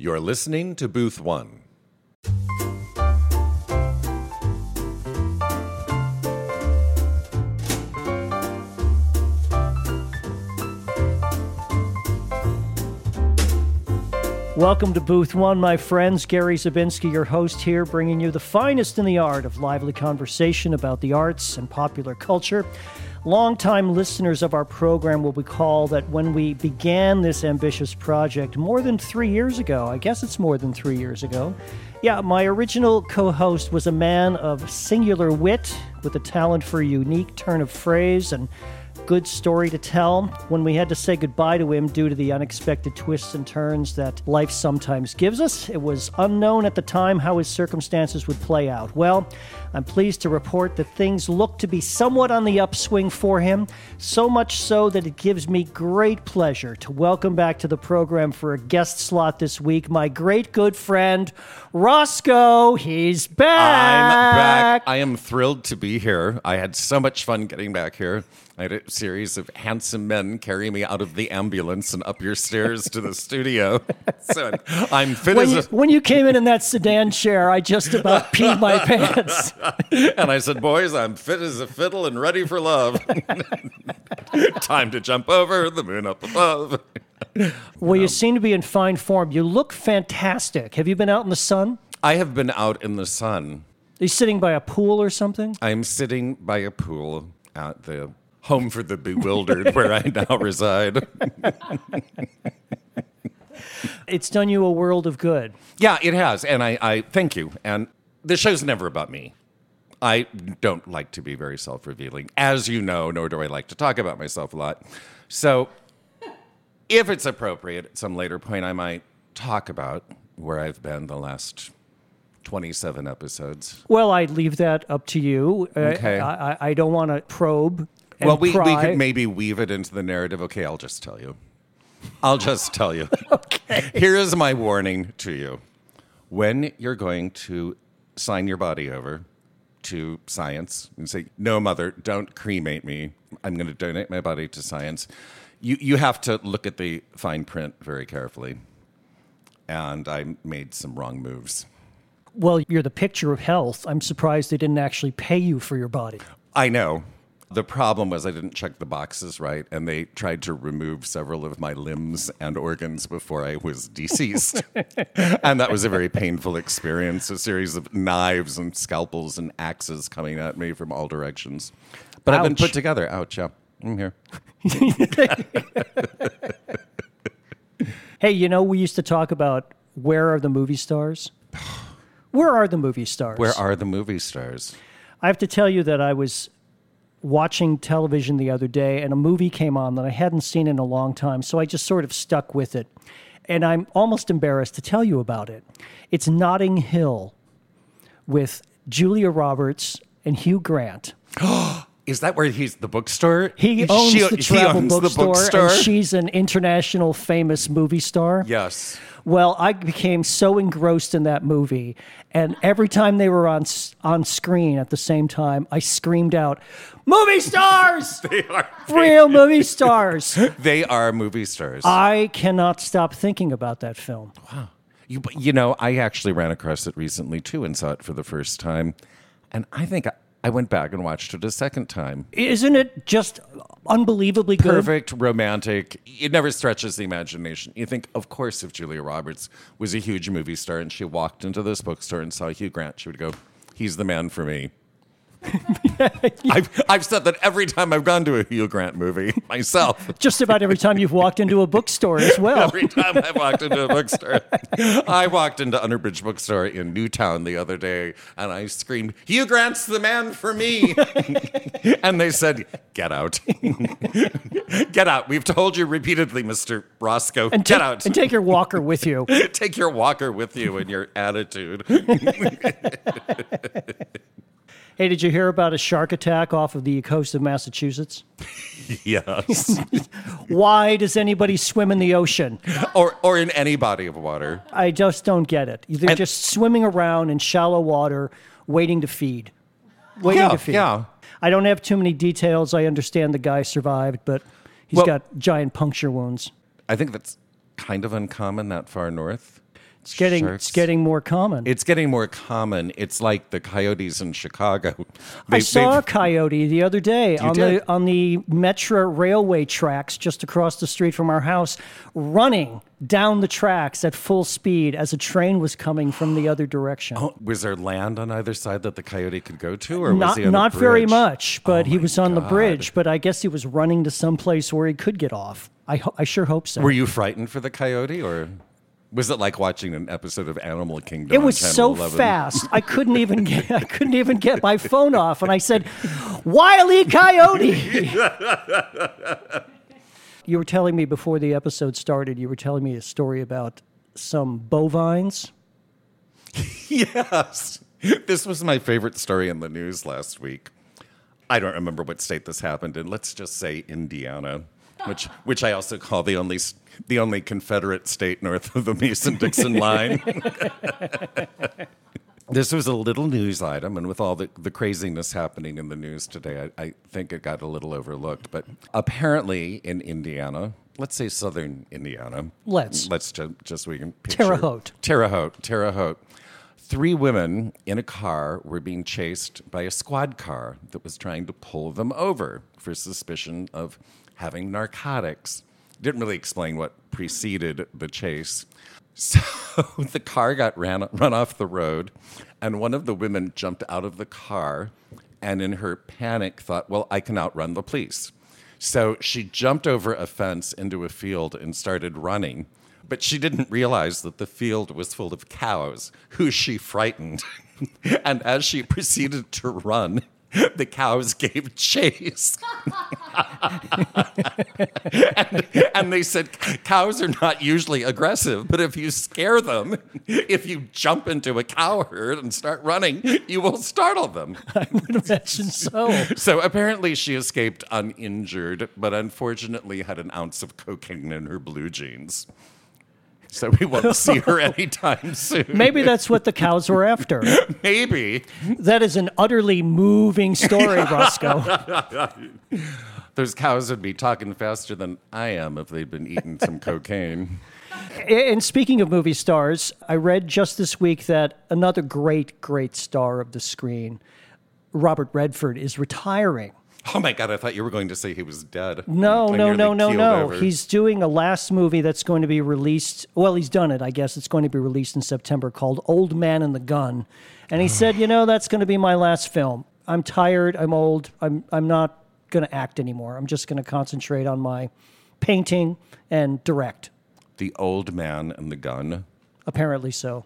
You're listening to Booth One. Welcome to Booth One, my friends. Gary Zabinski, your host here, bringing you the finest in the art of lively conversation about the arts and popular culture. Longtime listeners of our program will recall that when we began this ambitious project more than three years ago, I guess it's more than three years ago, yeah, my original co host was a man of singular wit with a talent for a unique turn of phrase and good story to tell. When we had to say goodbye to him due to the unexpected twists and turns that life sometimes gives us, it was unknown at the time how his circumstances would play out. Well, I'm pleased to report that things look to be somewhat on the upswing for him, so much so that it gives me great pleasure to welcome back to the program for a guest slot this week my great good friend, Roscoe. He's back. I'm back. I am thrilled to be here. I had so much fun getting back here. I had a series of handsome men carry me out of the ambulance and up your stairs to the studio. So I'm, fit When as you, a. when you came in in that sedan chair, I just about peed my pants. And I said, Boys, I'm fit as a fiddle and ready for love. Time to jump over the moon up above. Well, you um, seem to be in fine form. You look fantastic. Have you been out in the sun? I have been out in the sun. Are you sitting by a pool or something? I'm sitting by a pool at the home for the bewildered where I now reside. It's done you a world of good. Yeah, it has. And I, I thank you. And the show's never about me. I don't like to be very self revealing, as you know, nor do I like to talk about myself a lot. So, if it's appropriate at some later point, I might talk about where I've been the last 27 episodes. Well, I leave that up to you. Uh, Okay. I, I, I don't want to probe. Well, we, we could maybe weave it into the narrative. Okay, I'll just tell you. I'll just tell you. okay. Here is my warning to you. When you're going to sign your body over to science and say, no, mother, don't cremate me. I'm going to donate my body to science. You, you have to look at the fine print very carefully. And I made some wrong moves. Well, you're the picture of health. I'm surprised they didn't actually pay you for your body. I know. The problem was I didn't check the boxes right, and they tried to remove several of my limbs and organs before I was deceased. and that was a very painful experience a series of knives and scalpels and axes coming at me from all directions. But I've been put together. Ouch, yeah. I'm here. Hey, you know, we used to talk about where are the movie stars? Where are the movie stars? Where are the movie stars? I have to tell you that I was watching television the other day and a movie came on that I hadn't seen in a long time, so I just sort of stuck with it. And I'm almost embarrassed to tell you about it. It's Notting Hill with Julia Roberts and Hugh Grant. Is that where he's the bookstore? He owns She- the he travel owns the bookstore, bookstore? and she's an international famous movie star. Yes. Well, I became so engrossed in that movie, and every time they were on on screen at the same time, I screamed out, "Movie stars! They are, Real movie stars!" they are movie stars. I cannot stop thinking about that film. Wow. You, you know, I actually ran across it recently too and saw it for the first time. And I think I, I went back and watched it a second time. Isn't it just unbelievably good? Perfect, romantic. It never stretches the imagination. You think, of course, if Julia Roberts was a huge movie star and she walked into this bookstore and saw Hugh Grant, she would go, he's the man for me. I've, I've said that every time I've gone to a Hugh Grant movie myself. Just about every time you've walked into a bookstore as well. Every time I walked into a bookstore, I walked into Unabridged Bookstore in Newtown the other day, and I screamed, "Hugh Grant's the man for me!" and they said, "Get out, get out! We've told you repeatedly, Mister Roscoe. and get take, out! and take your walker with you. Take your walker with you and your attitude." Hey, did you hear about a shark attack off of the coast of Massachusetts? yes, Why does anybody swim in the ocean? or or in any body of water. I just don't get it. They're And- just swimming around in shallow water, waiting to feed. Waiting Yeah, to feed. yeah. I don't have too many details. I understand the guy survived, but he's Well- got giant puncture wounds. I think that's kind of uncommon that far north. It's getting Sharks. it's getting more common. It's getting more common. It's like the coyotes in Chicago. I saw a coyote the other day on did? the on the Metra railway tracks just across the street from our house, running down the tracks at full speed as a train was coming from the other direction. Oh, was there land on either side that the coyote could go to, or was not he on not very much, but oh he was on the bridge. But I guess he was running to some place where he could get off. I ho- I sure hope so. Were you frightened for the coyote, or was it like watching an episode of Animal Kingdom? It was so 11? fast. I couldn't even get I couldn't even get my phone off and I said, "Wile E. Coyote." you were telling me before the episode started, you were telling me a story about some bovines. Yes. This was my favorite story in the news last week. I don't remember what state this happened in. Let's just say Indiana, which which I also call the only the only Confederate state north of the Mason-Dixon line. this was a little news item, and with all the, the craziness happening in the news today, I, I think it got a little overlooked. But apparently, in Indiana, let's say southern Indiana, Let's. let's ju- just so we can picture Terre Haute. Terre Haute, Terre Haute. Three women in a car were being chased by a squad car that was trying to pull them over for suspicion of having narcotics. Didn't really explain what preceded the chase. So the car got ran, run off the road, and one of the women jumped out of the car and, in her panic, thought, Well, I can outrun the police. So she jumped over a fence into a field and started running. But she didn't realize that the field was full of cows who she frightened. and as she proceeded to run, the cows gave chase. and, and they said cows are not usually aggressive, but if you scare them, if you jump into a cow herd and start running, you will startle them. I would imagine so. So apparently she escaped uninjured, but unfortunately had an ounce of cocaine in her blue jeans. So we won't see her anytime soon. Maybe that's what the cows were after. Maybe. That is an utterly moving story, Roscoe. Those cows would be talking faster than I am if they'd been eating some cocaine. And speaking of movie stars, I read just this week that another great, great star of the screen, Robert Redford, is retiring. Oh my God, I thought you were going to say he was dead. No, I no, no, no, no. over. He's doing a last movie that's going to be released. Well, he's done it, I guess. It's going to be released in September called Old Man and the Gun. And he said, you know, that's going to be my last film. I'm tired. I'm old. I'm, I'm not going to act anymore. I'm just going to concentrate on my painting and direct. The old man and the gun. Apparently so.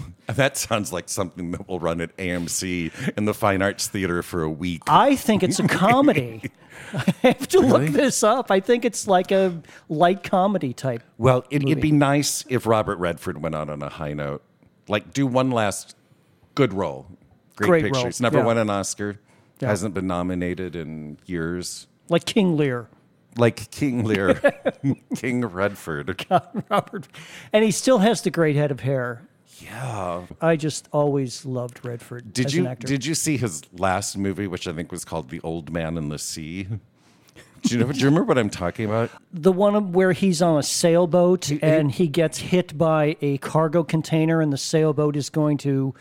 That sounds like something that will run at AMC in the Fine Arts Theater for a week. I think it's a comedy. I have to Really? look this up. I think it's like a light comedy type. Well, it, it'd be nice if Robert Redford went out on a high note. Like, do one last good role. Great, Great picture. role, He's never yeah. won an Oscar. Yeah. Hasn't been nominated in years. Like King Lear. Like King Lear, King Redford. God, Robert. And he still has the great head of hair. Yeah. I just always loved Redford Did as you an actor. did you see his last movie, which I think was called The Old Man in the Sea? Do you know? Do you remember what I'm talking about? the one where he's on a sailboat and he gets hit by a cargo container and the sailboat is going to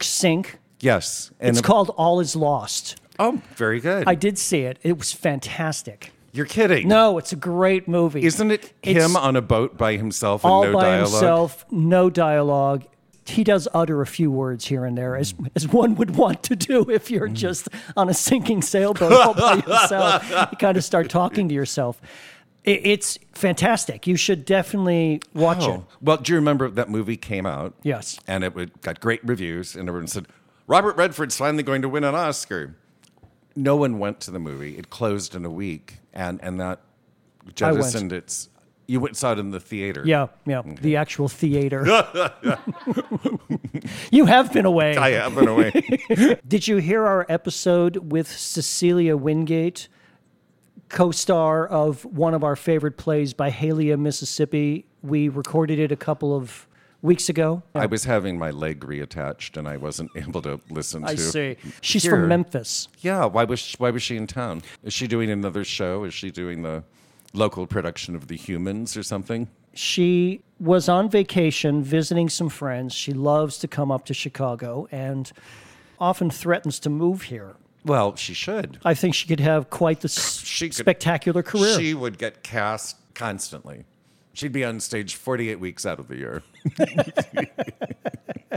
sink. Yes. And It's called All Is Lost. oh, very good. I did see it. It was fantastic. You're kidding. No, it's a great movie. Isn't it It's him on a boat by himself and all no by dialogue? himself, no dialogue. He does utter a few words here and there, as as one would want to do if Mm. you're just on a sinking sailboat all by yourself. You kind of start talking to yourself. It, it's fantastic. You should definitely watch it. Oh. Well, do you remember that movie came out? Yes. And it would, got great reviews, and everyone said, Robert Redford's finally going to win an Oscar. No one went to the movie. It closed in a week, and, and that jettisoned its. You went, saw it in the theater. Yeah, yeah, the actual theater. you have been away. I have been away. Did you hear our episode with Cecilia Wingate, co star of one of our favorite plays by Halia, Mississippi? We recorded it a couple of weeks ago. I was having my leg reattached, and I wasn't able to listen I to. see. She's Here. from Memphis. Yeah. Why was she, Why was she in town? Is she doing another show? Is she doing the local production of The Humans or something? She was on vacation visiting some friends. She loves to come up to Chicago and often threatens to move here. Well, she should. I think she could have quite the s- She could- spectacular career. She would get cast constantly. She'd be on stage 48 weeks out of the year.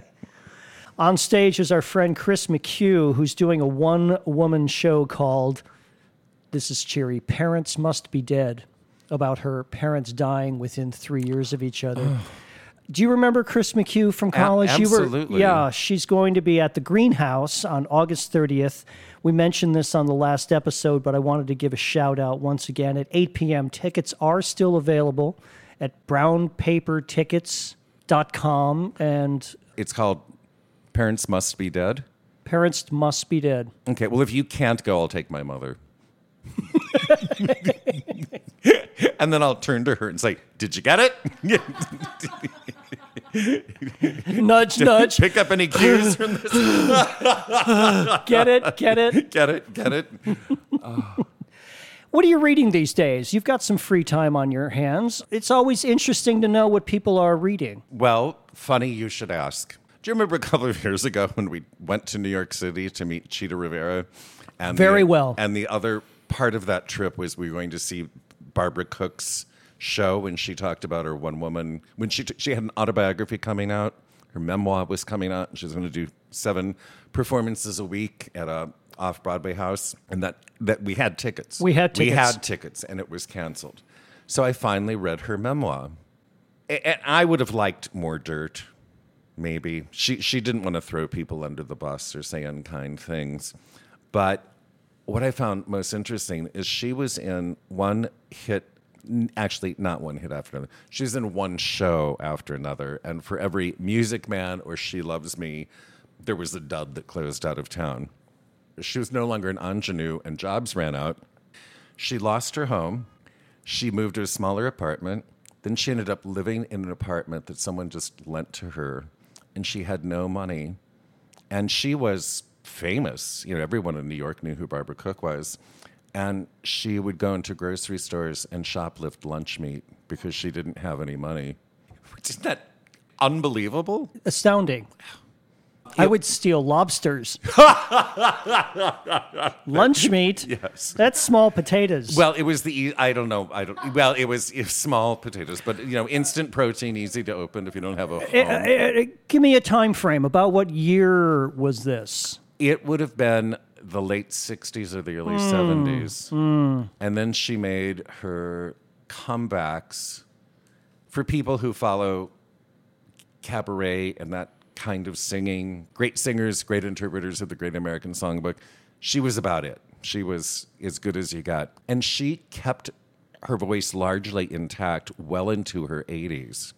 On stage is our friend Chris McHugh, who's doing a one woman show called This is Cheery Parents Must Be Dead, about her parents dying within three years of each other. Do you remember Chris McHugh from college? Were, absolutely. yeah, she's going to be at the Greenhouse on August 30th. We mentioned this on the last episode, but I wanted to give a shout out once again at 8 p.m. Tickets are still available at brownpapertickets.com and It's called Parents Must Be Dead. Parents Must Be Dead. Okay, well, if you can't go, I'll take my mother. and then I'll turn to her and say, Did you get it? nudge, nudge. Pick up any cues from this? Get it, get it. Get it? Get it? What are you reading these days? You've got some free time on your hands. It's always interesting to know what people are reading. Well, funny you should ask. Do you remember a couple of years ago when we went to New York City to meet Chita Rivera? And Very the, well. And the other part of that trip was we were going to see Barbara Cook's show when she talked about her one woman when she t- she had an autobiography coming out. Her memoir was coming out, and she was going to do seven performances a week at a off Broadway house, and that that we had tickets. We had tickets. We had tickets, and it was canceled. So I finally read her memoir. And I would have liked more dirt, maybe. She she didn't want to throw people under the bus or say unkind things. But what I found most interesting is she was in one hit actually not one hit after another. She's in one show after another, and for every Music Man or She Loves Me, there was a dud that closed out of town. She was no longer an ingenue, and jobs ran out. She lost her home. She moved to a smaller apartment. Then she ended up living in an apartment that someone just lent to her, and she had no money. And she was famous. You know, everyone in New York knew who Barbara Cook was. And she would go into grocery stores and shoplift lunch meat because she didn't have any money. Isn't that unbelievable? Astounding. I would steal lobsters. Lunch meat. Yes. That's small potatoes. Well, it was the I don't know I don't well it was, it was small potatoes, but you know instant protein, easy to open if you don't have a. Uh, home. uh, give me a time frame. About what year was this? It would have been the late 60s or the early 70s. And then she made her comebacks for people who follow cabaret and that kind of singing. Great singers, great interpreters of the Great American Songbook. She was about it. She was as good as you got. And she kept her voice largely intact well into her 80s.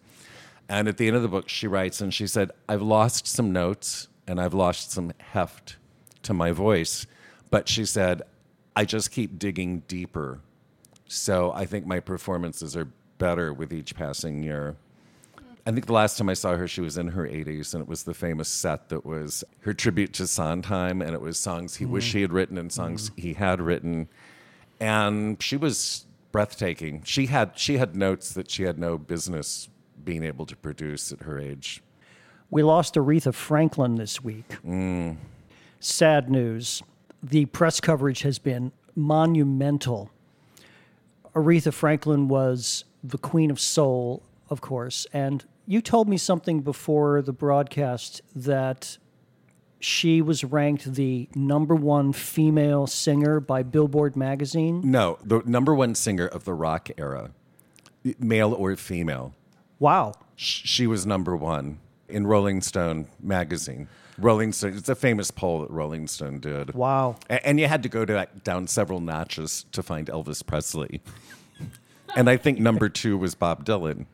And at the end of the book, she writes and she said, I've lost some notes and I've lost some heft to my voice. But she said, I just keep digging deeper. So I think my performances are better with each passing year. I think the last time I saw her, she was in her 80s, and it was the famous set that was her tribute to Sondheim, and it was songs he wished he had written and songs mm. he had written. And she was breathtaking. She had she had notes that she had no business being able to produce at her age. We lost Aretha Franklin this week. Mm. Sad news. The press coverage has been monumental. Aretha Franklin was the queen of soul, of course, and you told me something before the broadcast that she was ranked the number one female singer by Billboard magazine. No, the number one singer of the rock era, male or female. Wow. She was number one in Rolling Stone magazine. Rolling Stone, it's a famous poll that Rolling Stone did. Wow. And you had to go to, down several notches to find Elvis Presley. and I think number two was Bob Dylan.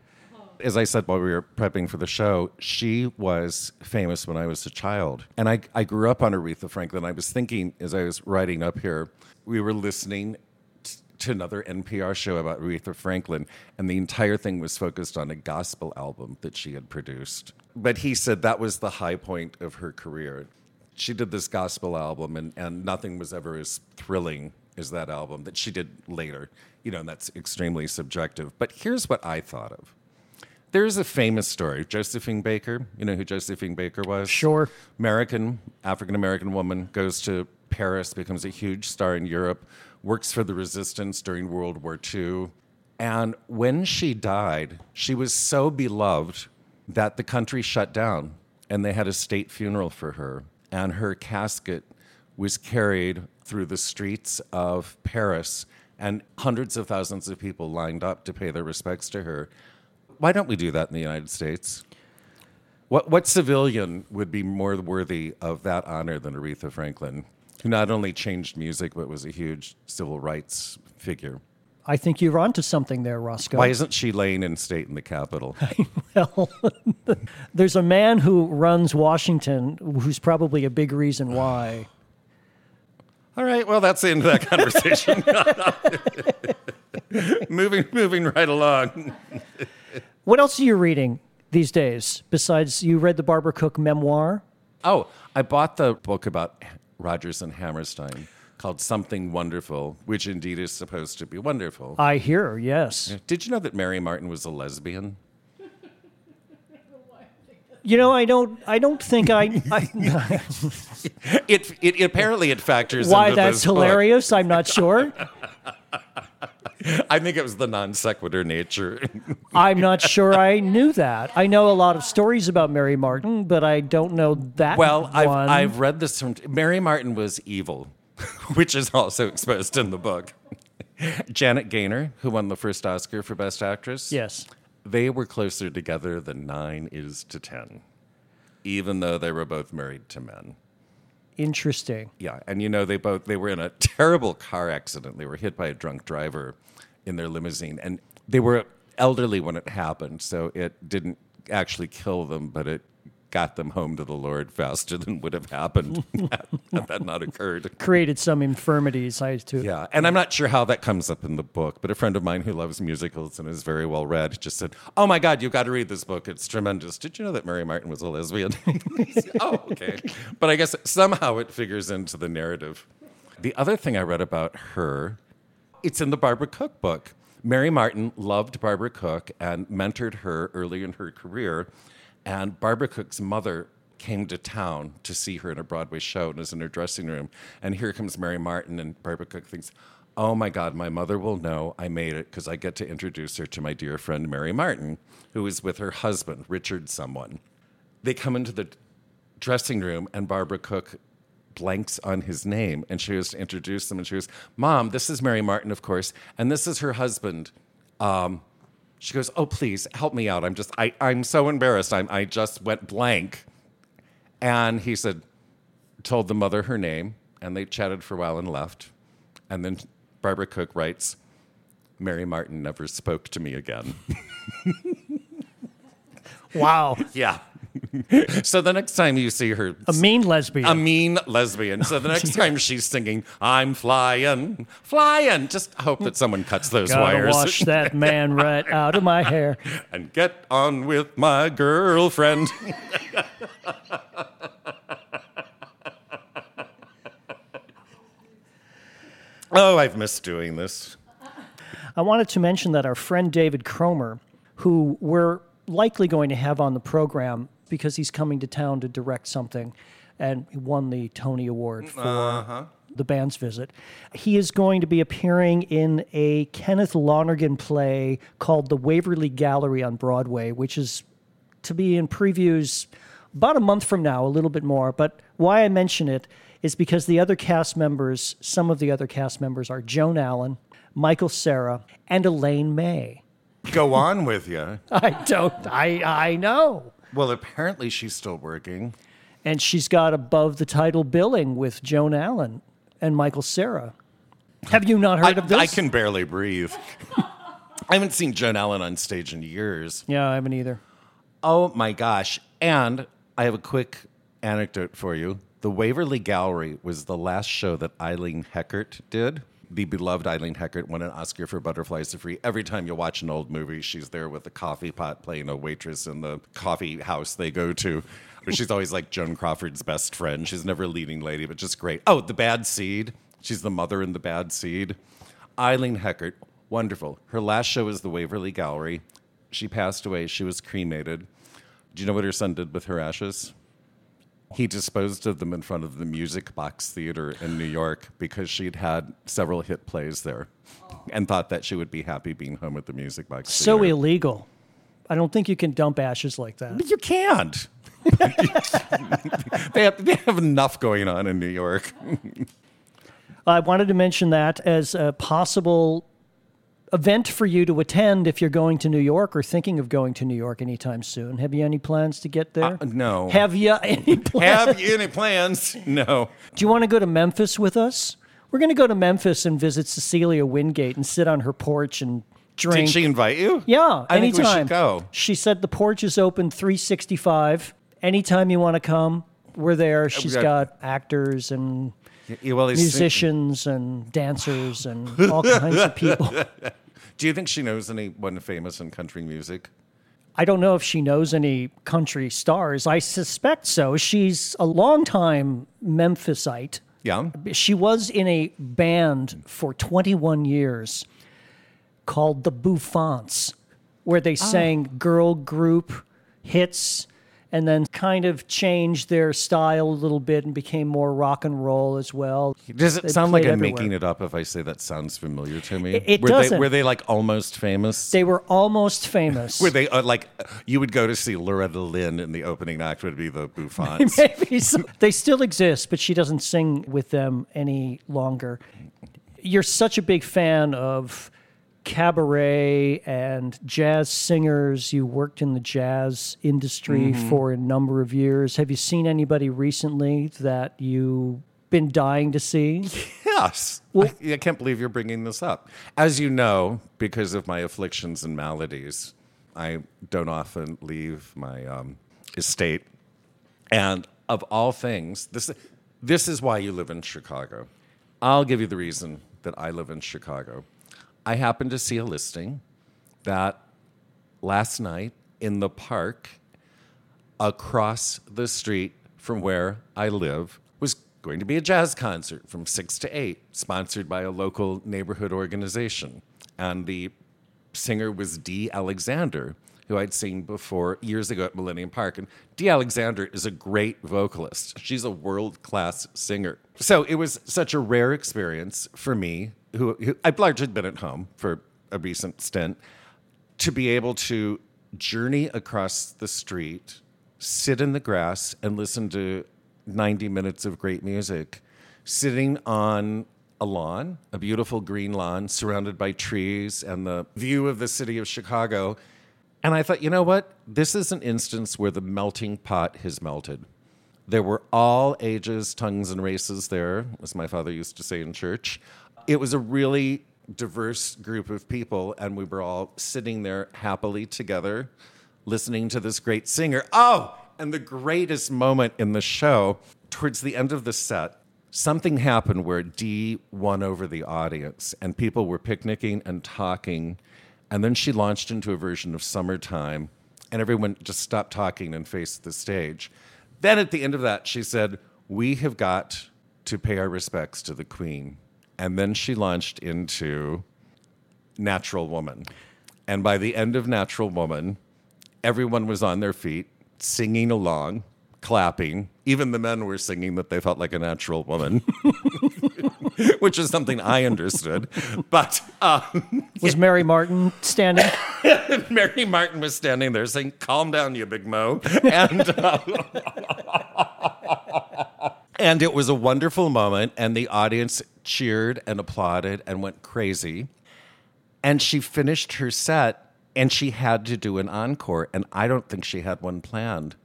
As I said while we were prepping for the show, she was famous when I was a child. And I, I grew up on Aretha Franklin. I was thinking as I was writing up here, we were listening t- to another NPR show about Aretha Franklin, and the entire thing was focused on a gospel album that she had produced. But he said that was the high point of her career. She did this gospel album, and, and nothing was ever as thrilling as that album that she did later. You know, and that's extremely subjective. But here's what I thought of There's a famous story. Josephine Baker, you know who Josephine Baker was? Sure. American, African American woman, goes to Paris, becomes a huge star in Europe, works for the resistance during World War II. And when she died, she was so beloved that the country shut down and they had a state funeral for her. And her casket was carried through the streets of Paris, and hundreds of thousands of people lined up to pay their respects to her. Why don't we do that in the United States? What, what civilian would be more worthy of that honor than Aretha Franklin, who not only changed music but was a huge civil rights figure? I think you're onto something there, Roscoe. Why isn't she laying in state in the Capitol? well, there's a man who runs Washington who's probably a big reason why. All right, well, that's the end of that conversation. moving, moving right along. What else are you reading these days besides you read the Barbara Cook memoir? Oh, I bought the book about Rodgers and Hammerstein called Something Wonderful, which indeed is supposed to be wonderful. I hear, yes. Did you know that Mary Martin was a lesbian? You know, I don't. I don't think I. I It, it apparently it factors why into that's hilarious, I'm not sure. I think it was the non sequitur nature. I'm not sure I knew that. I know a lot of stories about Mary Martin, but I don't know that well, I've. I've read this from Mary Martin was evil, which is also exposed in the book. Janet Gaynor, who won the first Oscar for Best Actress, yes. they were closer together than nine is to ten, even though they were both married to men. Interesting. Yeah, and you know they both they were in a terrible car accident. They were hit by a drunk driver in their limousine, and they were elderly when it happened, so it didn't actually kill them, but it got them home to the Lord faster than would have happened had that not occurred. Created some infirmities. I too. Yeah, and I'm not sure how that comes up in the book, but a friend of mine who loves musicals and is very well read just said, "Oh my God, you've got to read this book. It's tremendous. Did you know that Mary Martin was a lesbian?" oh, okay. But I guess somehow it figures into the narrative. The other thing I read about her, it's in the Barbara Cook book. Mary Martin loved Barbara Cook and mentored her early in her career. And Barbara Cook's mother came to town to see her in a Broadway show and was in her dressing room. And here comes Mary Martin, and Barbara Cook thinks, Oh my God, my mother will know I made it because I get to introduce her to my dear friend Mary Martin, who is with her husband, Richard someone. They come into the dressing room, and Barbara Cook blanks on his name. And she goes to introduce them, and she goes, Mom, this is Mary Martin, of course, and this is her husband. Um, she goes, "Oh, please help me out. I'm just, I, I'm so embarrassed. I'm, I just went blank." And he said, told the mother her name, and they chatted for a while and left. And then Barbara Cook writes, "Mary Martin never spoke to me again." Wow. yeah. So the next time you see her, A mean lesbian. a mean lesbian. So the next time she's singing, "I'm flying, flying," just hope that someone cuts those wires. Gotta wires wash that man right out of my hair. and get on with my girlfriend. oh, I've missed doing this. I wanted to mention that our friend David Cromer, who we're likely going to have on the program because he's coming to town to direct something, and he won the Tony Award for uh-huh. the band's visit. He is going to be appearing in a Kenneth Lonergan play called The Waverly Gallery on Broadway, which is to be in previews about a month from now, a little bit more. But why I mention it is because the other cast members, some of the other cast members, are Joan Allen, Michael Cera, and Elaine May. Go on with you. I don't, I, I know. Well, apparently she's still working. And she's got above the title billing with Joan Allen and Michael Cera. Have you not heard I, of this? I can barely breathe. I haven't seen Joan Allen on stage in years. Yeah, I haven't either. Oh my gosh. And I have a quick anecdote for you. The Waverly Gallery was the last show that Eileen Heckart did. The beloved Eileen Heckart won an Oscar for Butterflies Are Free. Every time you watch an old movie, she's there with a coffee pot playing a waitress in the coffee house they go to. She's always like Joan Crawford's best friend. She's never a leading lady, but just great. Oh, The Bad Seed. She's the mother in The Bad Seed. Eileen Heckart, wonderful. Her last show was the Waverly Gallery. she passed away. She was cremated. Do you know what her son did with her ashes? He disposed of them in front of the Music Box Theater in New York because she'd had several hit plays there and thought that she would be happy being home at the Music Box So Theater. illegal. I don't think you can dump ashes like that. But you can't. they, have, they have enough going on in New York. I wanted to mention that as a possible event for you to attend if you're going to New York or thinking of going to New York anytime soon. Have you any plans to get there? Uh, no. Have you any plans? Have you any plans? No. Do you want to go to Memphis with us? We're going to go to Memphis and visit Cecilia Wingate and sit on her porch and drink. Did she invite you? Yeah, I think anytime. we should go. She said the porch is open 365. Anytime you want to come, we're there. She's got- got actors and Yeah, well, he's- musicians and dancers and all kinds of people. Do you think she knows anyone famous in country music? I don't know if she knows any country stars. I suspect so. She's a longtime Memphisite. Yeah. She was in a band for 21 years called the Bouffants, where they ah. sang girl group hits and then kind of changed their style a little bit and became more rock and roll as well. Does it They sound like I'm everywhere. making it up if I say that sounds familiar to me? It- it were They, doesn't. were they like almost famous? They were almost famous. were they uh, like you would go to see Loretta Lynn and the opening act would be the Bouffants? Maybe so. They still exist, but she doesn't sing with them any longer. You're such a big fan of cabaret and jazz singers. You worked in the jazz industry for a number of years. Have you seen anybody recently that you've been dying to see? Yes. I, I can't believe you're bringing this up. As you know, because of my afflictions and maladies, I don't often leave my um, estate. And of all things, this, this is why you live in Chicago. I'll give you the reason that I live in Chicago. I happened to see a listing that last night in the park across the street from where I live was going to be a jazz concert from 6 to 8, sponsored by a local neighborhood organization. And the singer was Dee Alexander, who I'd seen before years ago at Millennium Park. And Dee Alexander is a great vocalist. She's a world class singer. So it was such a rare experience for me, who, who I've largely been at home for a recent stint, to be able to journey across the street, sit in the grass, and listen to 90 minutes of great music, sitting on a lawn, a beautiful green lawn surrounded by trees and the view of the city of Chicago. And I thought, you know what? This is an instance where the melting pot has melted. There were all ages, tongues, and races there, as my father used to say in church. It was a really diverse group of people, and we were all sitting there happily together, listening to this great singer. Oh, and the greatest moment in the show, towards the end of the set, something happened where Dee won over the audience, and people were picnicking and talking. And then she launched into a version of Summertime, and everyone just stopped talking and faced the stage. Then at the end of that, she said, We have got to pay our respects to the Queen. And then she launched into Natural Woman. And by the end of Natural Woman, everyone was on their feet, singing along, clapping. Even the men were singing that they felt like a natural woman, which is something I understood. But um, Was Mary Martin standing? Mary Martin was standing there saying, Calm down, you big mo. And, uh, and it was a wonderful moment, and the audience cheered and applauded and went crazy. And she finished her set, and she had to do an encore, and I don't think she had one planned.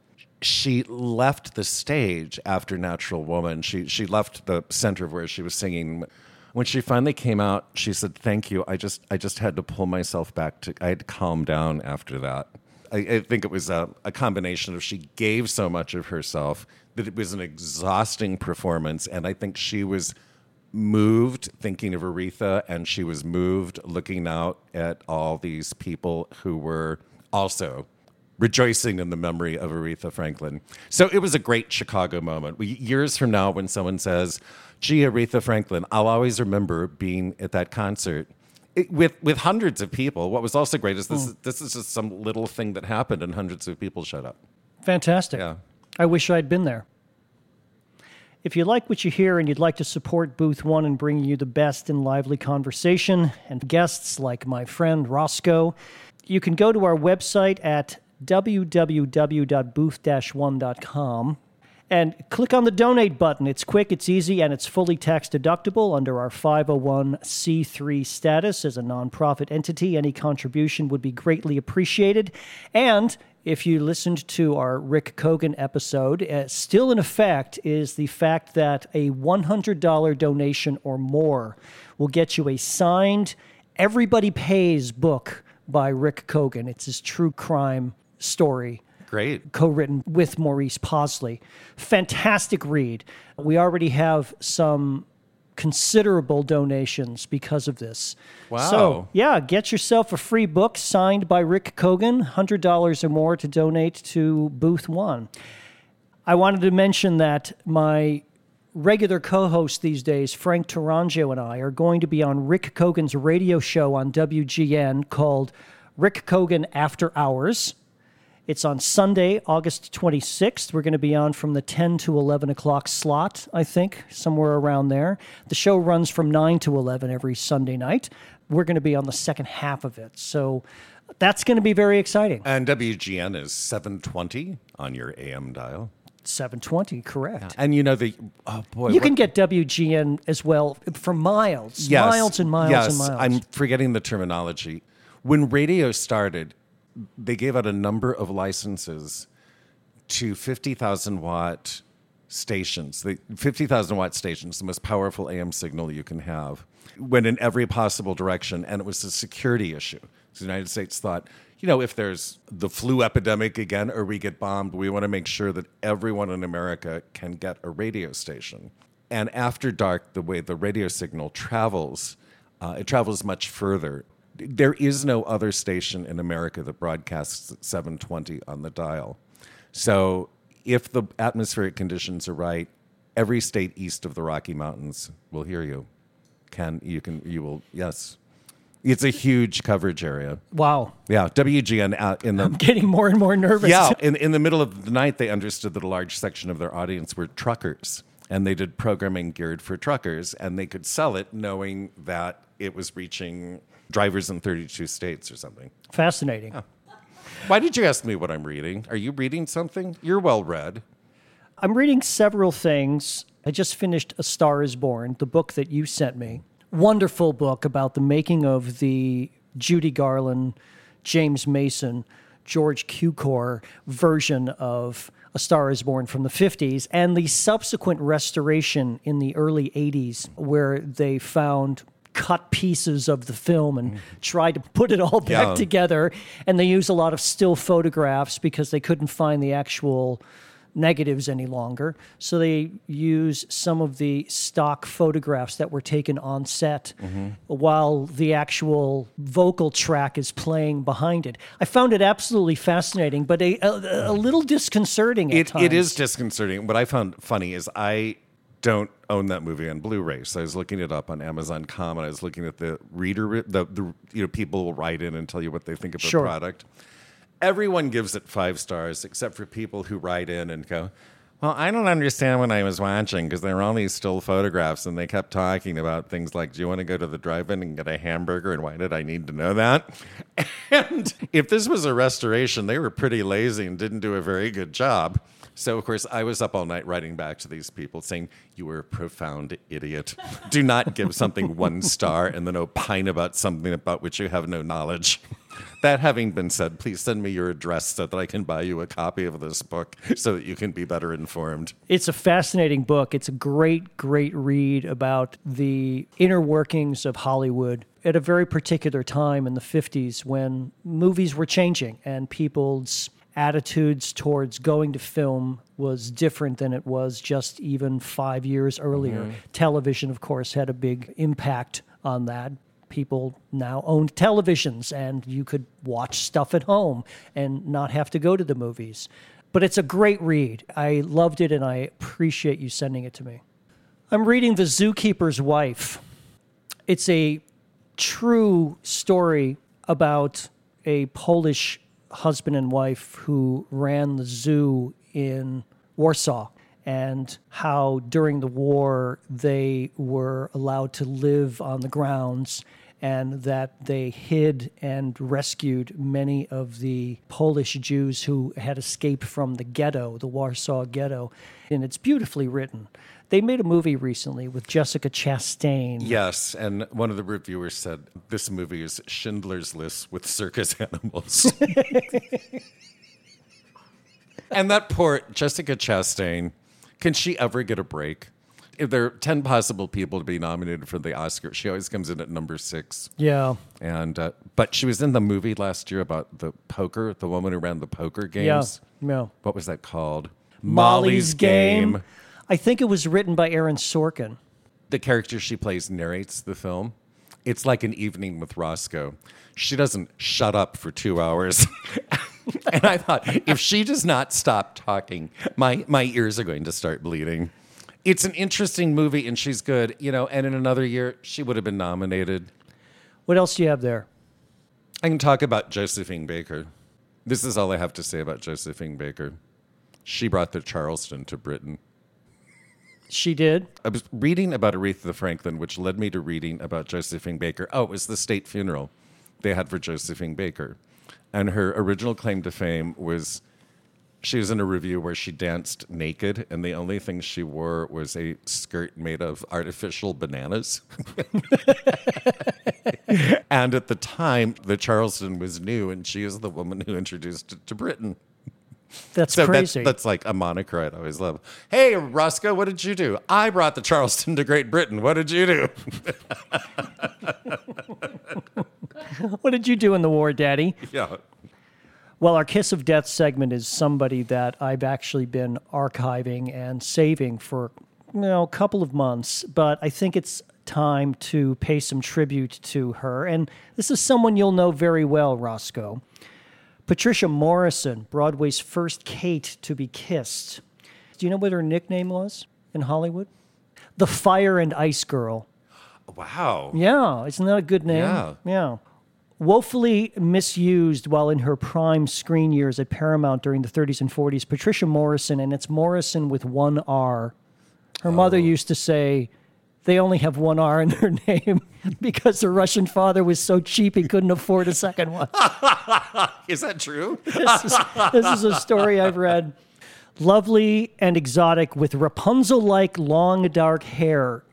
She left the stage after Natural Woman. She, she left the center of where she was singing. When she finally came out, she said, "Thank you. I just I just had to pull myself back to. I had to calm down after that. I, I think it was a, a combination of she gave so much of herself that it was an exhausting performance, and I think she was moved thinking of Aretha, and she was moved looking out at all these people who were also rejoicing in the memory of Aretha Franklin. So it was a great Chicago moment. We, years from now, when someone says, gee, Aretha Franklin, I'll always remember being at that concert it, with with hundreds of people. What was also great is this hmm. this is just some little thing that happened and hundreds of people showed up. Fantastic. Yeah. I wish I'd been there. If you like what you hear and you'd like to support Booth One and bring you the best in lively conversation and guests like my friend Roscoe, you can go to our website at www.booth-one.com and click on the donate button. It's quick, it's easy, and it's fully tax deductible under our 501c3 status as a nonprofit entity. Any contribution would be greatly appreciated. And if you listened to our Rick Kogan episode, uh, still in effect is the fact that a $100 donation or more will get you a signed Everybody Pays book by Rick Kogan. It's his true crime story Great. co-written with Maurice Possley. Fantastic read. We already have some considerable donations because of this. Wow. So, yeah, get yourself a free book signed by Rick Kogan, $100 or more to donate to Booth 1. I wanted to mention that my regular co-host these days, Frank Taranjo and I, are going to be on Rick Kogan's radio show on WGN called Rick Kogan After Hours. It's on Sunday, August 26th. We're going to be on from the 10 to 11 o'clock slot, I think, somewhere around there. The show runs from 9 to 11 every Sunday night. We're going to be on the second half of it. So that's going to be very exciting. And WGN is 720 on your AM dial. 720, correct. And you know the oh boy, You what- can get WGN as well for miles, Yes. miles and miles yes, and miles. I'm forgetting the terminology. When radio started, they gave out a number of licenses to 50,000 watt stations. The 50,000 watt stations, the most powerful AM signal you can have, went in every possible direction, and it was a security issue. The United States thought, you know, if there's the flu epidemic again or we get bombed, we want to make sure that everyone in America can get a radio station. And after dark, the way the radio signal travels, uh, it travels much further. There is no other station in America that broadcasts at 720 on the dial. So if the atmospheric conditions are right, every state east of the Rocky Mountains will hear you. Can you can you will yes. It's a huge coverage area. wow. Yeah, WGN out uh, in the I'm Getting more and more nervous. yeah, in, in the middle of the night, they understood that a large section of their audience were truckers, and they did programming geared for truckers, and they could sell it knowing that it was reaching drivers in 32 states or something. Fascinating. Why did you ask me what I'm reading? Are you reading something? You're well read. I'm reading several things. I just finished A Star is Born, the book that you sent me. Wonderful book about the making of the Judy Garland, James Mason, George Cukor version of A Star is Born from the 50s and the subsequent restoration in the early 80s where they found cut pieces of the film and mm-hmm. tried to put it all back Yeah. together and they use a lot of still photographs because they couldn't find the actual negatives any longer. So they use some of the stock photographs that were taken on set mm-hmm. while the actual vocal track is playing behind it. I found it absolutely fascinating, but a, a, a little disconcerting at It, times. it is disconcerting. What I found funny is I don't own that movie on Blu-ray, so I was looking it up on Amazon Com, and I was looking at the reader, the, the you know people will write in and tell you what they think of Sure. the product. Everyone gives it five stars, except for people who write in and go, "Well, I don't understand what I was watching because there were all these still photographs, and they kept talking about things like, do you want to go to the drive-in and get a hamburger, and why did I need to know that?" And if this was a restoration, they were pretty lazy and didn't do a very good job. So, of course, I was up all night writing back to these people saying, You were a profound idiot. Do not give something one star and then opine about something about which you have no knowledge. That having been said, please send me your address so that I can buy you a copy of this book so that you can be better informed. It's a fascinating book. It's a great, great read about the inner workings of Hollywood at a very particular time in the 50s when movies were changing and people's attitudes towards going to film was different than it was just even five years earlier. Mm-hmm. Television, of course, had a big impact on that. People now owned televisions and you could watch stuff at home and not have to go to the movies. But it's a great read. I loved it and I appreciate you sending it to me. I'm reading The Zookeeper's Wife. It's a true story about a Polish husband and wife who ran the zoo in Warsaw and how during the war they were allowed to live on the grounds and that they hid and rescued many of the Polish Jews who had escaped from the ghetto, the Warsaw ghetto. And it's beautifully written. They made a movie recently with Jessica Chastain. Yes, and one of the reviewers said this movie is Schindler's List with circus animals. and that poor Jessica Chastain, can she ever get a break? If there are 10 possible people to be nominated for the Oscar, she always comes in at number six. Yeah. And uh, but she was in the movie last year about the poker, the woman who ran the poker games. Yeah. What was that called? Molly's Game. I think it was written by Aaron Sorkin. The character she plays narrates the film. It's like an evening with Roscoe. She doesn't shut up for two hours. and I thought, if she does not stop talking, my, my ears are going to start bleeding. It's an interesting movie and she's good, you know, and in another year, she would have been nominated. What else do you have there? I can talk about Josephine Baker. This is all I have to say about Josephine Baker. She brought the Charleston to Britain. She did. I was reading about Aretha Franklin, which led me to reading about Josephine Baker. Oh, it was the state funeral they had for Josephine Baker. And her original claim to fame was she was in a review where she danced naked, and the only thing she wore was a skirt made of artificial bananas. and at the time, the Charleston was new, and she is the woman who introduced it to Britain. That's So crazy. that's like a moniker I'd always love. Hey, Roscoe, what did you do? I brought the Charleston to Great Britain. What did you do? what did you do in the war, Daddy? yeah. Well, our Kiss of Death segment is somebody that I've actually been archiving and saving for you know, a couple of months, but I think it's time to pay some tribute to her. And this is someone you'll know very well, Roscoe. Patricia Morison, Broadway's first Kate to be kissed. Do you know what her nickname was in Hollywood? The Fire and Ice Girl. Wow. Yeah, isn't that a good name? Yeah. Yeah. Woefully misused while in her prime screen years at Paramount during the 30s and 40s, Patricia Morison, and it's Morison with one R. Her mother oh. used to say they only have one R in their name because her Russian father was so cheap he couldn't afford a second one. Is that true? this, is, this is a story I've read. Lovely and exotic with Rapunzel like long dark hair.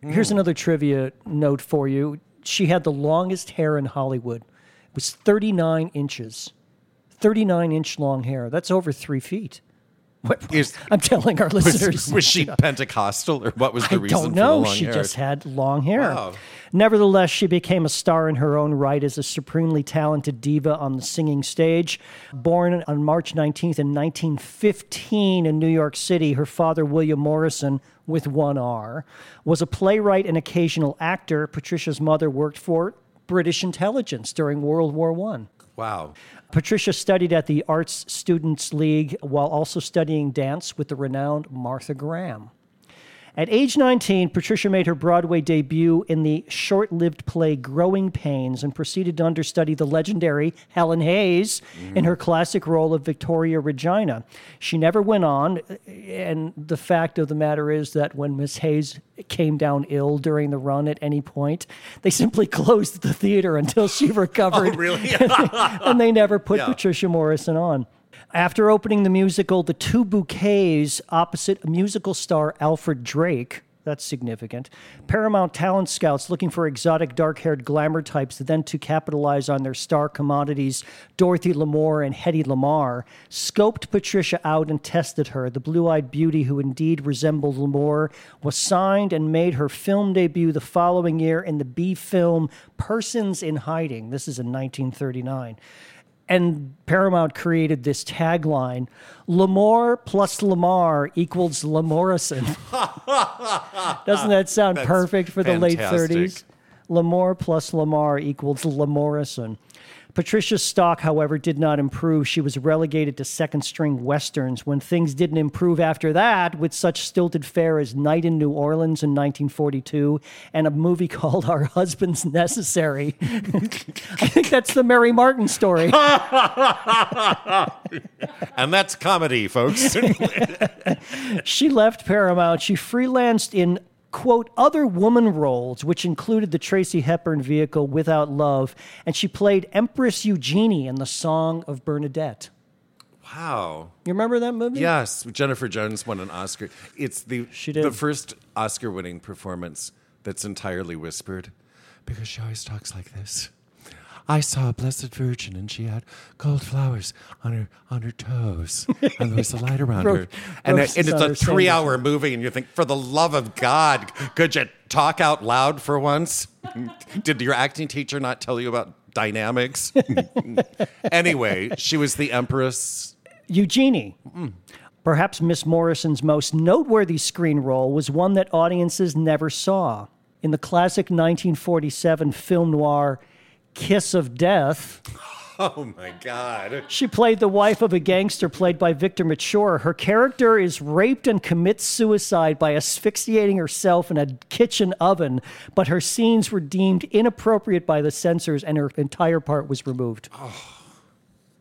Here's hmm. another trivia note for you. She had the longest hair in Hollywood. It was 39 inches. 39 inch long hair. That's over three feet. What, Is- I'm telling our listeners. Was, was she Pentecostal or what was the I reason don't for know. She hair? just had long hair. Wow. Nevertheless, she became a star in her own right as a supremely talented diva on the singing stage. Born on March 19th in 1915 in New York City, her father, William Morison, with one R, was a playwright and occasional actor. Patricia's mother worked for British intelligence during World War One. Wow. Patricia studied at the Arts Students League while also studying dance with the renowned Martha Graham. At age 19, Patricia made her Broadway debut in the short lived play Growing Pains and proceeded to understudy the legendary Helen Hayes in her classic role of Victoria Regina. She never went on, and the fact of the matter is that when Miss Hayes came down ill during the run at any point, they simply closed the theater until she recovered oh, Really? and they never put Yeah. Patricia Morison on. After opening the musical The Two Bouquets opposite musical star Alfred Drake, that's significant, Paramount talent scouts looking for exotic dark haired glamour types then to capitalize on their star commodities, Dorothy Lamour and Hedy Lamarr, scoped Patricia out and tested her. The blue eyed beauty, who indeed resembled Lamour, was signed and made her film debut the following year in the B film Persons in Hiding. This is in 1939 and Paramount created this tagline: "Lamour plus Lamarr equals Lamorison. Doesn't that sound perfect for the late 30s? Lamour plus Lamarr equals Lamorrison. Patricia's stock, however, did not improve. She was relegated to second string westerns. When things didn't improve after that, with such stilted fare as Night in New Orleans in 1942 and a movie called Are Husbands Necessary. I think that's the Mary Martin story. And that's comedy, folks. she left Paramount. She freelanced in quote other woman roles which included the Tracy Hepburn vehicle Without Love and she played Empress Eugenie in the Song of Bernadette. wow. You remember that movie? Yes, Jennifer Jones won an Oscar. It's the She did. the first Oscar-winning performance that's entirely whispered, because she always talks like this. I saw a blessed virgin, and she had gold flowers on her on her toes, and there was a light around Ro- her. And, it- and it's a three-hour movie, and you think, for the love of God, could you talk out loud for once? Did your acting teacher not tell you about dynamics? anyway, she was the empress. Eugenie. Perhaps Miss Morison's most noteworthy screen role was one that audiences never saw. In the classic 1947 film noir Kiss of Death, Oh my God. she played the wife of a gangster played by Victor Mature. Her character is raped and commits suicide by asphyxiating herself in a kitchen oven, but her scenes were deemed inappropriate by the censors and her entire part was removed. Oh.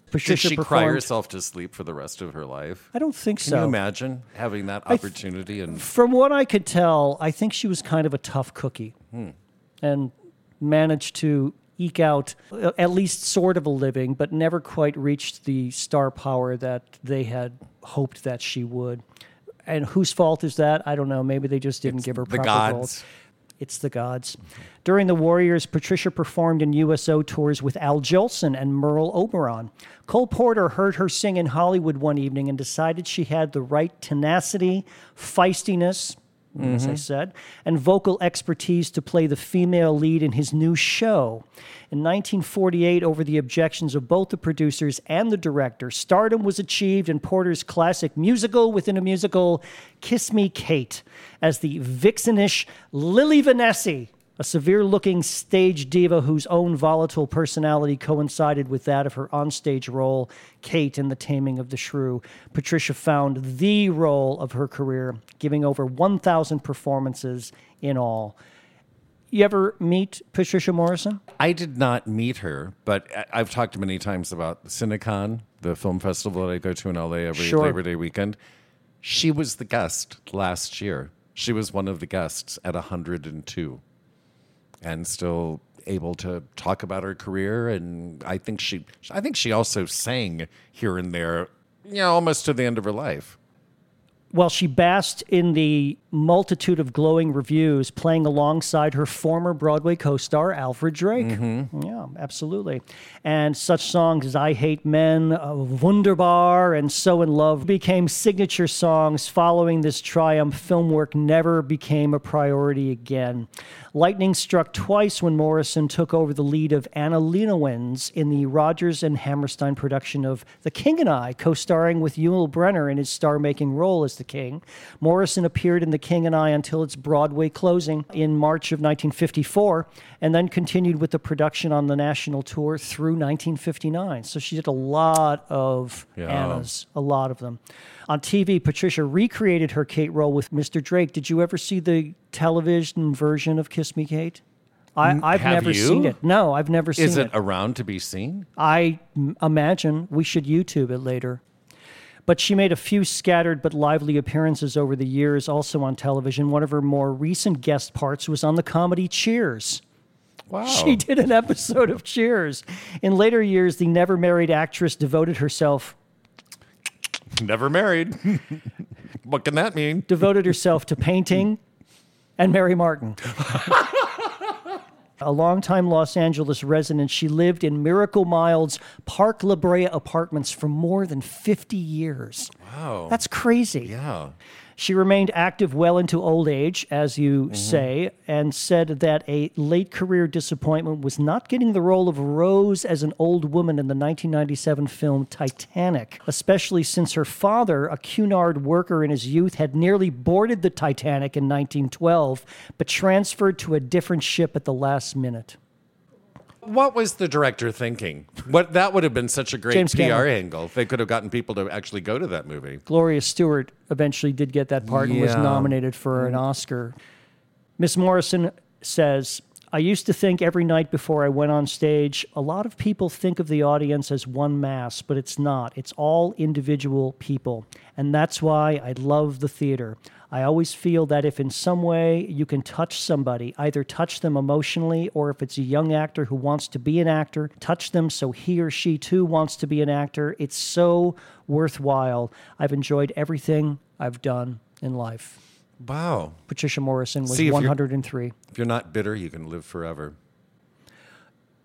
Did Patricia she cry herself to sleep for the rest of her life? I don't think Can so. Can you imagine having that opportunity? and From what I could tell, I think she was kind of a tough cookie hmm. and managed to eke out uh, at least sort of a living, but never quite reached the star power that they had hoped that she would. And whose fault is that? I don't know. Maybe they just didn't give her the proper gods. roles. It's the gods. During the Warriors, Patricia performed in USO tours with Al Jolson and Merle Oberon. Cole Porter heard her sing in Hollywood one evening and decided she had the right tenacity, feistiness, Mm-hmm. as I mm-hmm. said, and vocal expertise to play the female lead in his new show. In 1948, over the objections of both the producers and the director, stardom was achieved in Porter's classic musical within a musical, Kiss Me Kate, as the vixenish Lilli Vanessi, a severe looking stage diva whose own volatile personality coincided with that of her onstage role, Kate in The Taming of the Shrew. Patricia found the role of her career, giving over 1,000 performances in all. You ever meet Patricia Morison? I did not meet her, but I've talked many times about Cinecon, the film festival that I go to in LA every Sure. Labor Day weekend. She was the guest last year. She was one of the guests at 102 and still able to talk about her career and I think she I think she also sang here and there, you know, almost to the end of her life. Well, she basked in the multitude of glowing reviews, playing alongside her former Broadway co star, Alfred Drake. Yeah, absolutely. And such songs as I Hate Men, uh, Wunderbar, and So in Love became signature songs. Following this triumph, film work never became a priority again. Lightning struck twice when Morison took over the lead of Anna Leonowens in the Rodgers and Hammerstein production of The King and I, co starring with Yul Brynner in his star making role as the king. Morison appeared in The King and I until its Broadway closing in March of 1954, and then continued with the production on the national tour through 1959. So she did a lot of Yeah. Annas, a lot of them. On TV, Patricia recreated her Kate role with Mr. Drake. Did you ever see the television version of Kiss Me Kate? I, I've have never you? seen it. No, I've never seen it. Is it. around to be seen? I imagine we should YouTube it later. But she made a few scattered but lively appearances over the years, also on television. One of her more recent guest parts was on the comedy Cheers. Wow. She did an episode of Cheers. In later years, the never married actress devoted herself Never married. what can that mean? devoted herself to painting and Mary Martin. A longtime Los Angeles resident, she lived in Miracle Mile's Park La Brea apartments for more than 50 years. Wow. That's crazy. yeah. She remained active well into old age, as you mm-hmm. say, and said that a late career disappointment was not getting the role of Rose as an old woman in the 1997 film Titanic, especially since her father, a Cunard worker in his youth, had nearly boarded the Titanic in 1912, but transferred to a different ship at the last minute. What was the director thinking? What that would have been such a great James PR Cameron. angle. They could have gotten people to actually go to that movie. Gloria Stuart eventually did get that part and was Yeah. nominated for an mm. Oscar. Miss Morison says, I used to think every night before I went on stage, a lot of people think of the audience as one mass, but it's not. It's all individual people. And that's why I love the theater. I always feel that if in some way you can touch somebody, either touch them emotionally or if it's a young actor who wants to be an actor, touch them so he or she too wants to be an actor, it's so worthwhile. I've enjoyed everything I've done in life. Wow. Patricia Morison was See, if you're- 103. If you're not bitter, you can live forever.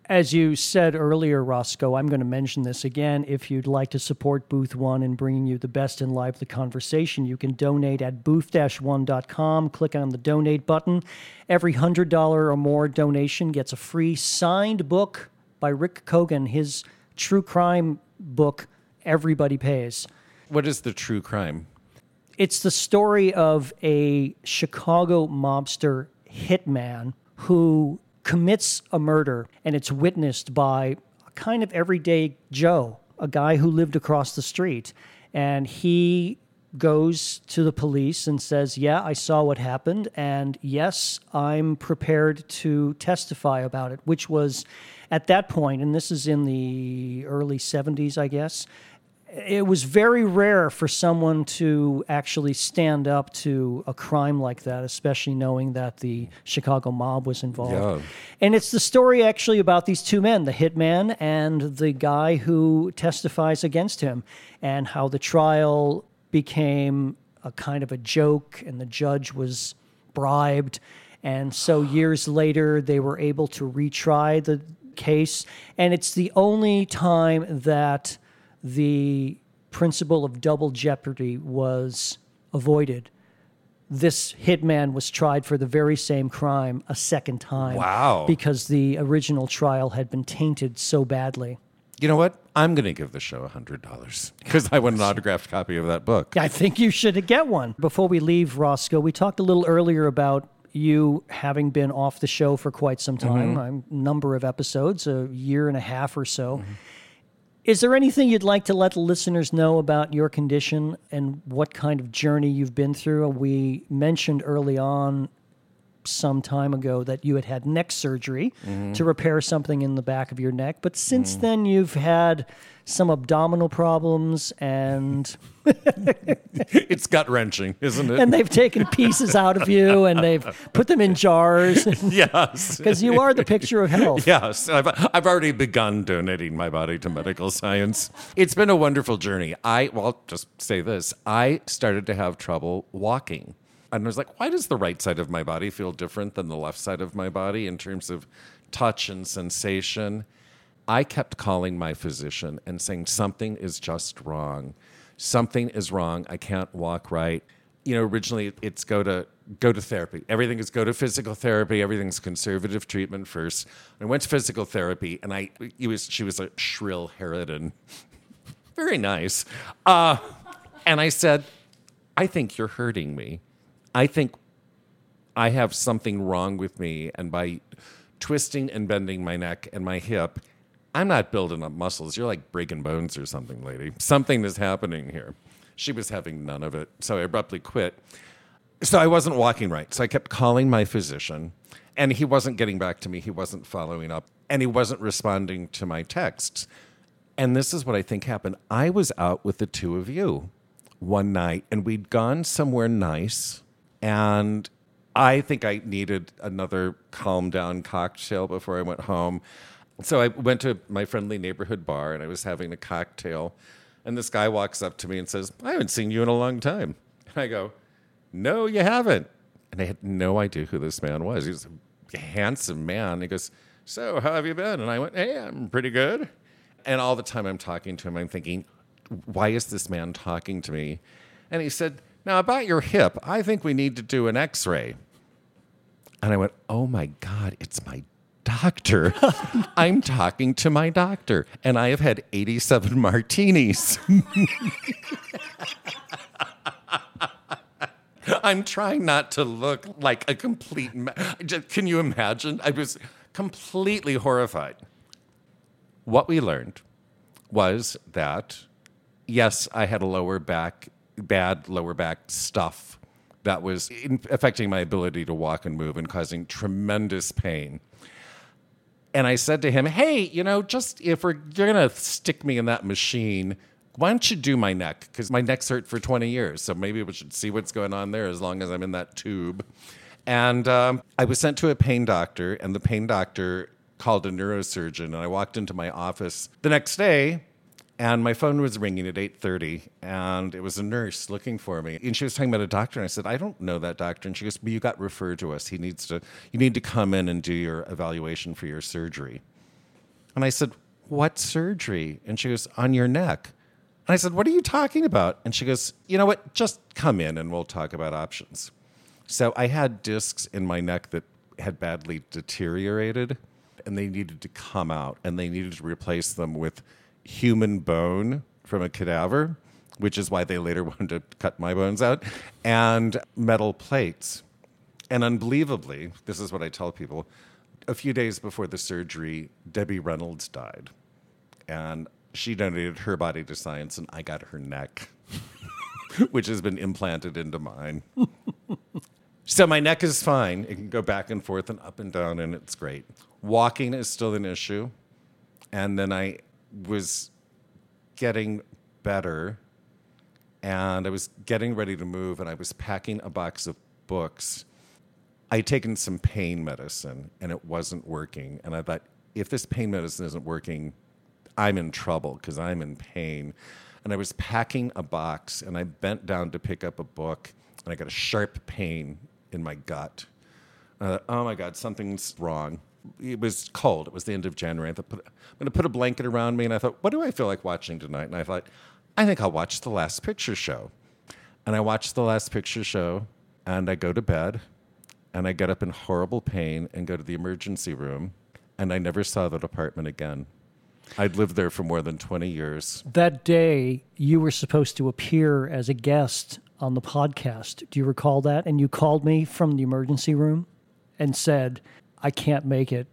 As you said earlier, Roscoe, I'm going to mention this again. If you'd like to support Booth One in bringing you the best in lively conversation, you can donate at booth-one.com. Click on the donate button. Every $100 or more donation gets a free signed book by Rick Kogan, his true crime book, Everybody Pays. What is the true crime? It's the story of a Chicago mobster hitman who commits a murder, and it's witnessed by a kind of everyday Joe, a guy who lived across the street. And he goes to the police and says, Yeah, I saw what happened. And yes, I'm prepared to testify about it, which was at that point, and this is in the early 70s, I guess it was very rare for someone to actually stand up to a crime like that, especially knowing that the Chicago mob was involved. Yeah. And it's the story actually about these two men, the hitman and the guy who testifies against him, and how the trial became a kind of a joke and the judge was bribed. And so years later, they were able to retry the case. And it's the only time that the principle of double jeopardy was avoided. This hitman was tried for the very same crime a second time. Wow. Because the original trial had been tainted so badly. You know what? I'm going to give the show $100 because I want an autographed copy of that book. I think you should get one. Before we leave, Roscoe, we talked a little earlier about you having been off the show for quite some mm-hmm. time, a number of episodes, a year and a half or so. Mm-hmm. Is there anything you'd like to let the listeners know about your condition and what kind of journey you've been through? We mentioned early on some time ago that you had had neck surgery mm-hmm. to repair something in the back of your neck, but since mm-hmm. then you've had some abdominal problems and It's gut wrenching, isn't it? and they've taken pieces out of you and they've put them in jars yes. because you are the picture of health. Yes, I've, I've already begun donating my body to medical science. It's been a wonderful journey. I, well, I'll just say this I started to have trouble walking. And I was like, why does the right side of my body feel different than the left side of my body in terms of touch and sensation? I kept calling my physician and saying, something is just wrong. Something is wrong. I can't walk right. You know, originally it's go to go to therapy. Everything is go to physical therapy. Everything's conservative treatment first. I went to physical therapy, and I was she was a shrill Harridan, very nice. Uh, and I said, I think you're hurting me. I think I have something wrong with me, and by twisting and bending my neck and my hip, I'm not building up muscles. You're like breaking bones or something, lady. Something is happening here. She was having none of it, so I abruptly quit. So I wasn't walking right. So I kept calling my physician, and he wasn't getting back to me. He wasn't following up, and he wasn't responding to my texts. And this is what I think happened. I was out with the two of you one night, and we'd gone somewhere nice, and I think I needed another calm down cocktail before I went home. So I went to my friendly neighborhood bar, and I was having a cocktail, and this guy walks up to me and says, "I haven't seen you in a long time." And I go, "No, you haven't." And I had no idea who this man was. He was a handsome man. He goes, "So, how have you been?" And I went, "Hey, I'm pretty good." And all the time I'm talking to him, I'm thinking, why is this man talking to me? And he said, Now, about your hip, I think we need to do an x ray. And I went, Oh my God, it's my doctor. I'm talking to my doctor. And I have had 87 martinis. I'm trying not to look like a complete. Ma- Can you imagine? I was completely horrified. what we learned was that yes, I had a lower back, bad lower back stuff that was in- affecting my ability to walk and move and causing tremendous pain. And I said to him, "Hey, you know, just if we're you're gonna stick me in that machine, why don't you do my neck? Because my neck's hurt for 20 years, so maybe we should see what's going on there as long as I'm in that tube." And um, I was sent to a pain doctor, and the pain doctor called a neurosurgeon. And I walked into my office the next day, and my phone was ringing at 8.30 and it was a nurse looking for me. And she was talking about a doctor and i said i don't know that doctor. And she goes but you got referred to us. He needs to you need to come in and do your evaluation for your surgery. And i said what surgery? And she goes on your neck. And i said what are you talking about? And she goes you know what? Just come in and we'll talk about options. So i had discs in my neck that had badly deteriorated and they needed to come out and they needed to replace them with human bone from a cadaver, which is why they later wanted to cut my bones out, and metal plates. And unbelievably, this is what I tell people a few days before the surgery, Debbie Reynolds died. And she donated her body to science, and I got her neck, which has been implanted into mine. so my neck is fine. It can go back and forth and up and down, and it's great. Walking is still an issue. And then I was getting better and I was getting ready to move and I was packing a box of books. I had taken some pain medicine and it wasn't working. And I thought, if this pain medicine isn't working, I'm in trouble because I'm in pain. And I was packing a box and I bent down to pick up a book and I got a sharp pain in my gut. I Thought, oh my God, something's wrong it was cold. It was the end of January. I thought, I'm going to put a blanket around me. And I thought, what do I feel like watching tonight? And I thought, I think I'll watch The Last Picture Show. And I watched The Last Picture Show, and I go to bed, and I get up in horrible pain and go to the emergency room, and I never saw that apartment again. I'd lived there for more than 20 years. That day, you were supposed to appear as a guest on the podcast. Do you recall that? And you called me from the emergency room and said, I can't make it.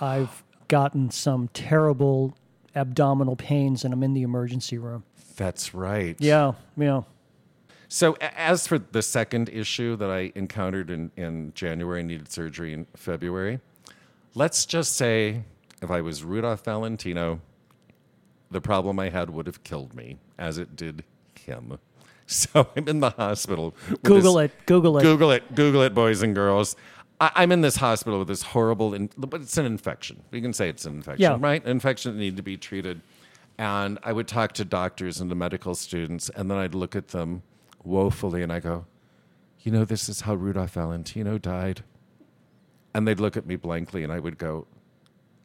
I've gotten some terrible abdominal pains and I'm in the emergency room. That's right. Yeah, yeah. So, as for the second issue that I encountered in, in January, needed surgery in February, let's just say if I was Rudolph Valentino, the problem I had would have killed me, as it did him. So I'm in the hospital. Google this, it. Google it. Google it. Google it, boys and girls. I, am in this hospital with this horrible, in, but it's an infection. We can say it's an infection, yeah. right? Infections need to be treated. And I would talk to doctors and the medical students, and then I'd look at them woefully, and I go, "You know, this is how Rudolph Valentino died." And they'd look at me blankly, and I would go,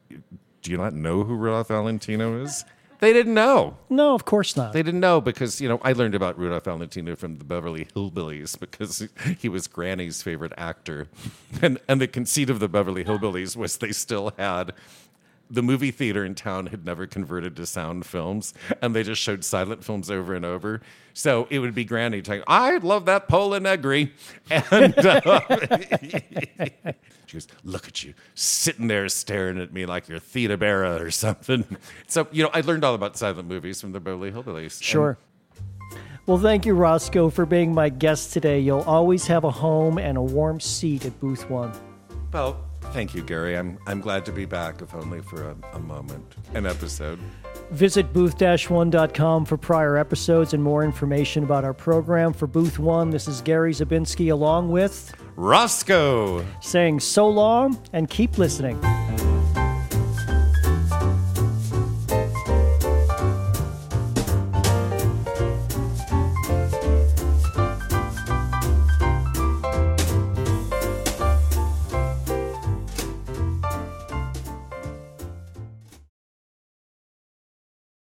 "Do you not know who Rudolph Valentino is?" They didn't know. No, of course not. They didn't know because, you know, I learned about Rudolph Valentino from the Beverly Hillbillies because he was Granny's favorite actor. And, and the conceit of the Beverly Hillbillies was they still had the movie theater in town had never converted to sound films, and they just showed silent films over and over. So it would be Granny saying, "I love that Pola Negri," and uh, she goes, "Look at you sitting there staring at me like you're Theda Bara or something." So you know, I learned all about silent movies from the Beverly Hillbillies. Sure. And well, thank you, Roscoe, for being my guest today. You'll always have a home and a warm seat at Booth One. Well, Thank you, Gary. I'm, I'm glad to be back, if only for a, a moment, an episode. Visit booth-one.com for prior episodes and more information about our program. For Booth One, this is Gary Zabinski along with Roscoe saying so long and keep listening.